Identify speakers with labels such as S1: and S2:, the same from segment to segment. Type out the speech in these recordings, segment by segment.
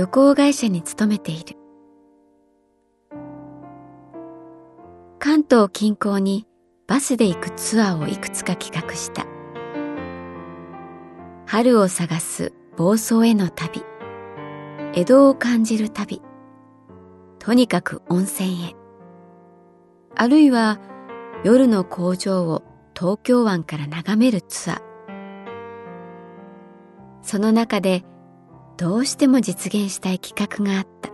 S1: 旅行会社に勤めている。関東近郊にバスで行くツアーをいくつか企画した。春を探す房総への旅。江戸を感じる旅。とにかく温泉へ。あるいは夜の工場を東京湾から眺めるツアー。その中でどうしても実現したい企画があった。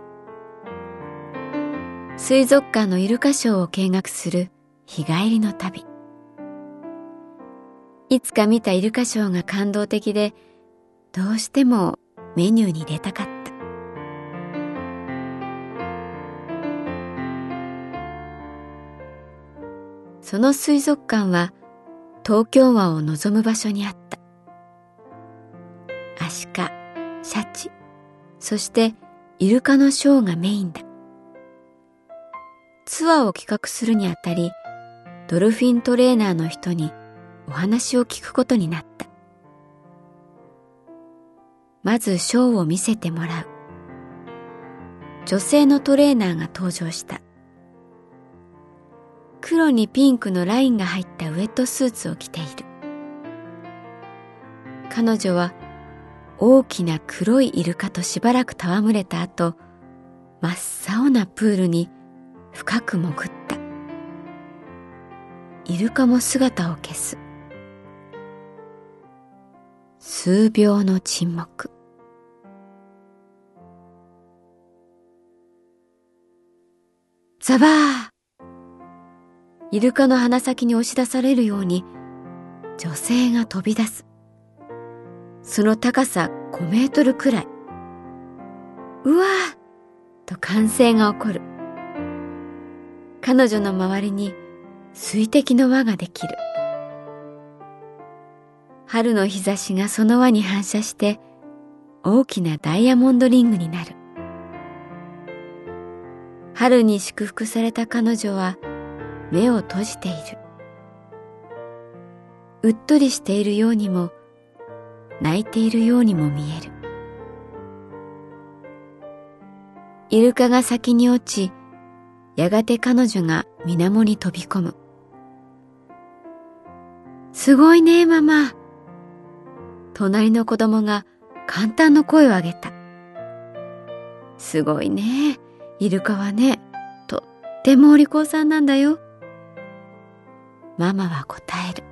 S1: 水族館のイルカショーを見学する日帰りの旅。いつか見たイルカショーが感動的でどうしてもメニューに入れたかった。その水族館は東京湾を望む場所にあった。アシカそしてイルカのショーがメインだ。ツアーを企画するにあたりドルフィントレーナーの人にお話を聞くことになった。まずショーを見せてもらう。女性のトレーナーが登場した。黒にピンクのラインが入ったウェットスーツを着ている。彼女は大きな黒いイルカとしばらく戯れた後真っ青なプールに深く潜った。イルカも姿を消す。数秒の沈黙。ザバー！イルカの鼻先に押し出されるように女性が飛び出す。その高さ5メートルくらい。うわーと歓声が起こる。彼女の周りに水滴の輪ができる。春の日差しがその輪に反射して大きなダイヤモンドリングになる。春に祝福された彼女は目を閉じているうっとりしているようにも泣いているようにも見える。イルカが先に落ちやがて彼女が水面に飛び込む。すごいねママ。隣の子供が簡単の声を上げた。すごいねイルカはね。とってもお利口さんなんだよ。ママは答える。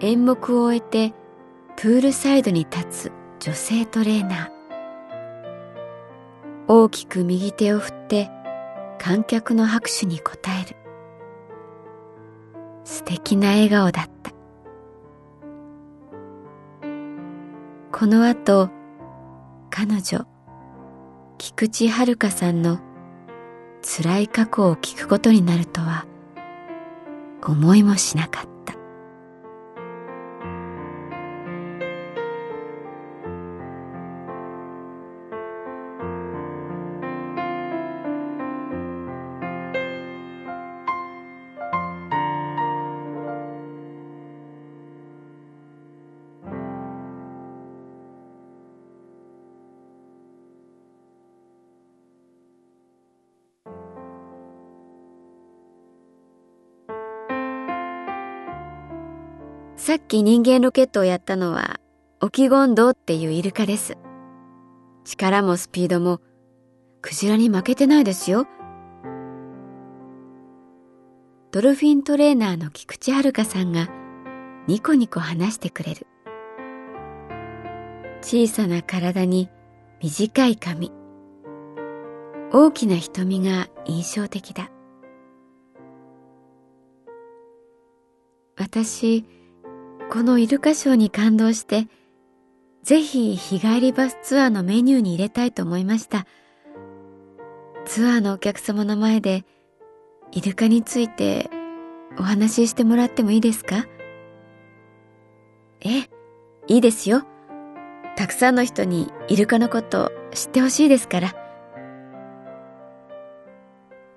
S1: 演目を終えてプールサイドに立つ女性トレーナー。大きく右手を振って観客の拍手に応える。素敵な笑顔だった。この後彼女菊池遥さんの辛い過去を聞くことになるとは思いもしなかった。さっき人間ロケットをやったのは、オキゴンドウっていうイルカです。力もスピードも、クジラに負けてないですよ。ドルフィントレーナーの菊池遥さんがニコニコ話してくれる。小さな体に短い髪。大きな瞳が印象的だ。私、このイルカショーに感動して、ぜひ日帰りバスツアーのメニューに入れたいと思いました。ツアーのお客様の前でイルカについてお話ししてもらってもいいですか？え、いいですよ。たくさんの人にイルカのこと知ってほしいですから。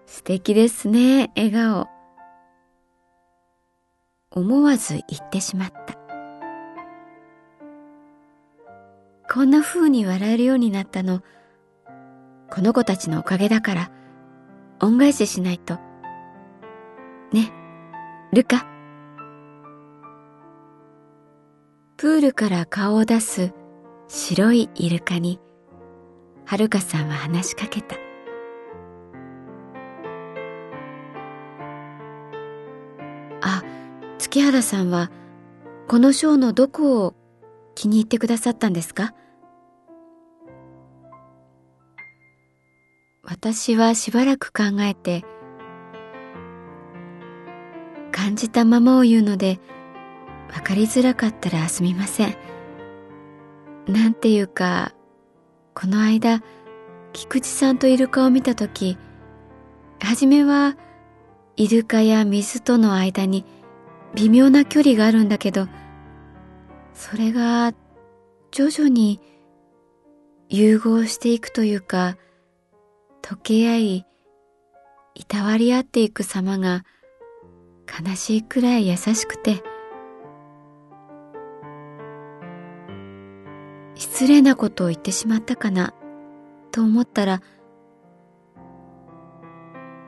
S1: 素敵ですね、笑顔。思わず言ってしまった。こんな風に笑えるようになったの、この子たちのおかげだから、恩返ししないと。ね、ルカ。プールから顔を出す白いイルカに、はるかさんは話しかけた。月原さんはこのショーのどこを気に入ってくださったんですか？私はしばらく考えて感じたままを言うので分かりづらかったらすみません。なんていうかこの間菊池さんとイルカを見た時初めはイルカや水との間に微妙な距離があるんだけど、それが徐々に融合していくというか、溶け合い、いたわり合っていく様が悲しいくらい優しくて、失礼なことを言ってしまったかな、と思ったら、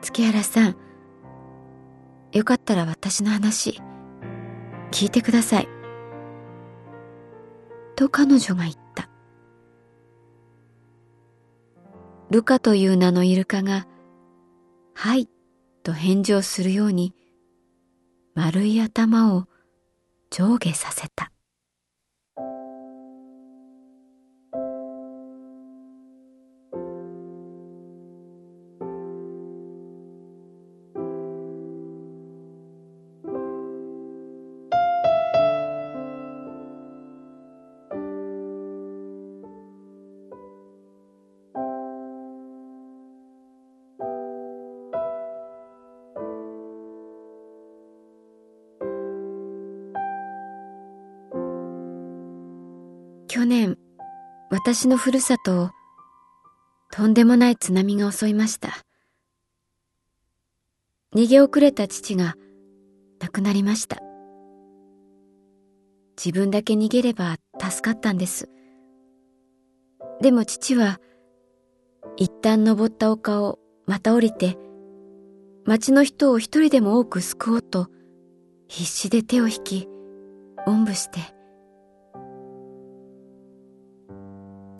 S1: 月原さん、よかったら私の話、聞いてください。と彼女が言った。ルカという名のイルカが、はい、と返事をするように、丸い頭を上下させた。去年、私のふるさとをとんでもない津波が襲いました。逃げ遅れた父が亡くなりました。自分だけ逃げれば助かったんです。でも父は一旦登った丘をまた降りて町の人を一人でも多く救おうと必死で手を引きおんぶして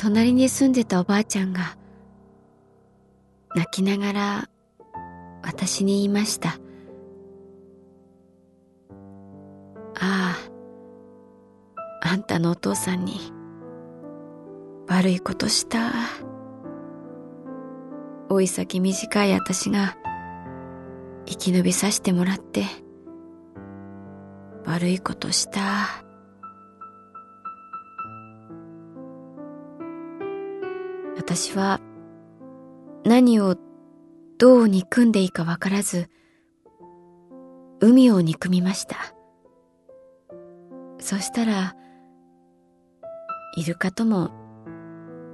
S1: 隣に住んでたおばあちゃんが泣きながら私に言いました。ああ、あんたのお父さんに悪いことした。老い先短い私が生き延びさせてもらって悪いことした。私は何をどう憎んでいいかわからず、海を憎みました。そしたら、イルカとも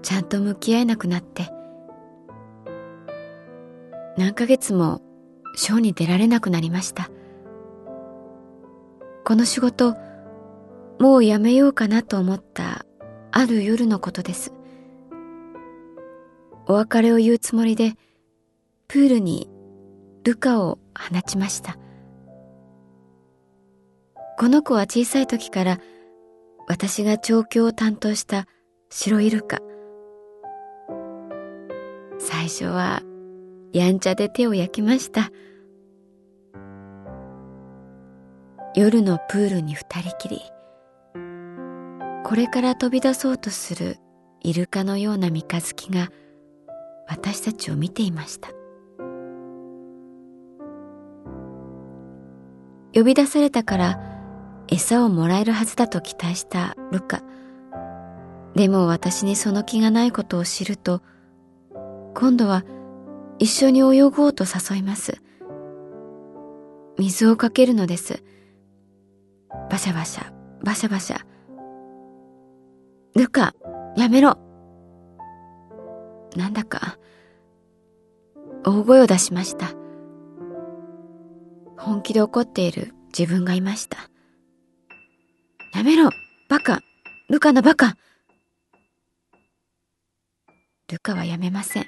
S1: ちゃんと向き合えなくなって、何ヶ月もショーに出られなくなりました。この仕事、もうやめようかなと思ったある夜のことです。お別れを言うつもりで、プールにルカを放ちました。この子は小さい時から私が調教を担当した白イルカ。最初はやんちゃで手を焼きました。夜のプールに二人きり。これから飛び出そうとするイルカのような三日月が私たちを見ていました。呼び出されたから餌をもらえるはずだと期待したルカ。でも私にその気がないことを知ると、今度は一緒に泳ごうと誘います。水をかけるのです。バシャバシャ、バシャバシャ。ルカ、やめろ。なんだか、大声を出しました。本気で怒っている自分がいました。やめろバカルカのバカルカはやめません。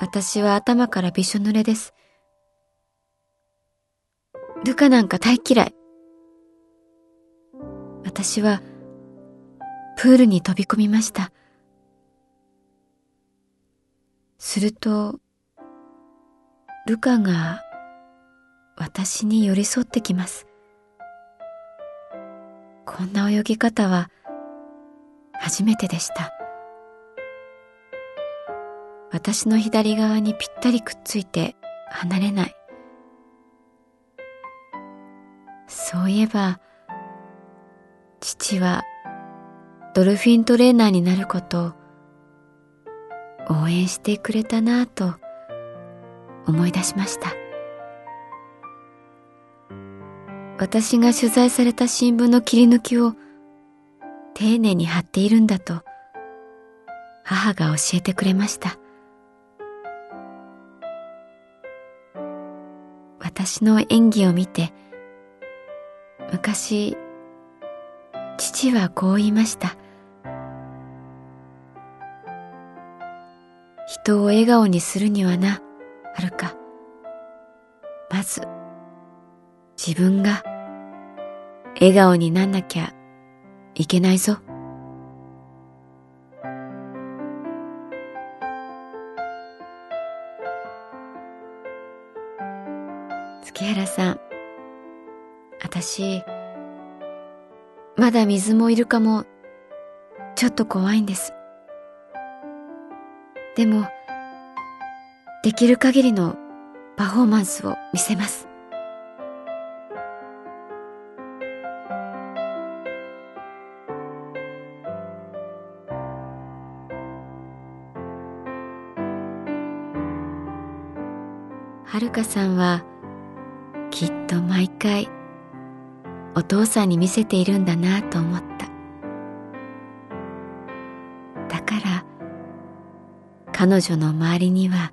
S1: 私は頭からびしょ濡れです。ルカなんか大嫌い。私は、プールに飛び込みました。すると、ルカが私に寄り添ってきます。こんな泳ぎ方は初めてでした。私の左側にぴったりくっついて離れない。そういえば、父はドルフィントレーナーになることを応援してくれたなぁと思い出しました。私が取材された新聞の切り抜きを丁寧に貼っているんだと母が教えてくれました。私の演技を見て昔父はこう言いました。人を笑顔にするにはな、はるか。まず、自分が笑顔になんなきゃいけないぞ。月原さん、私、まだ水もイルカもちょっと怖いんです。でも、できる限りのパフォーマンスを見せます。はるかさんはきっと毎回お父さんに見せているんだなと思った彼女の周りには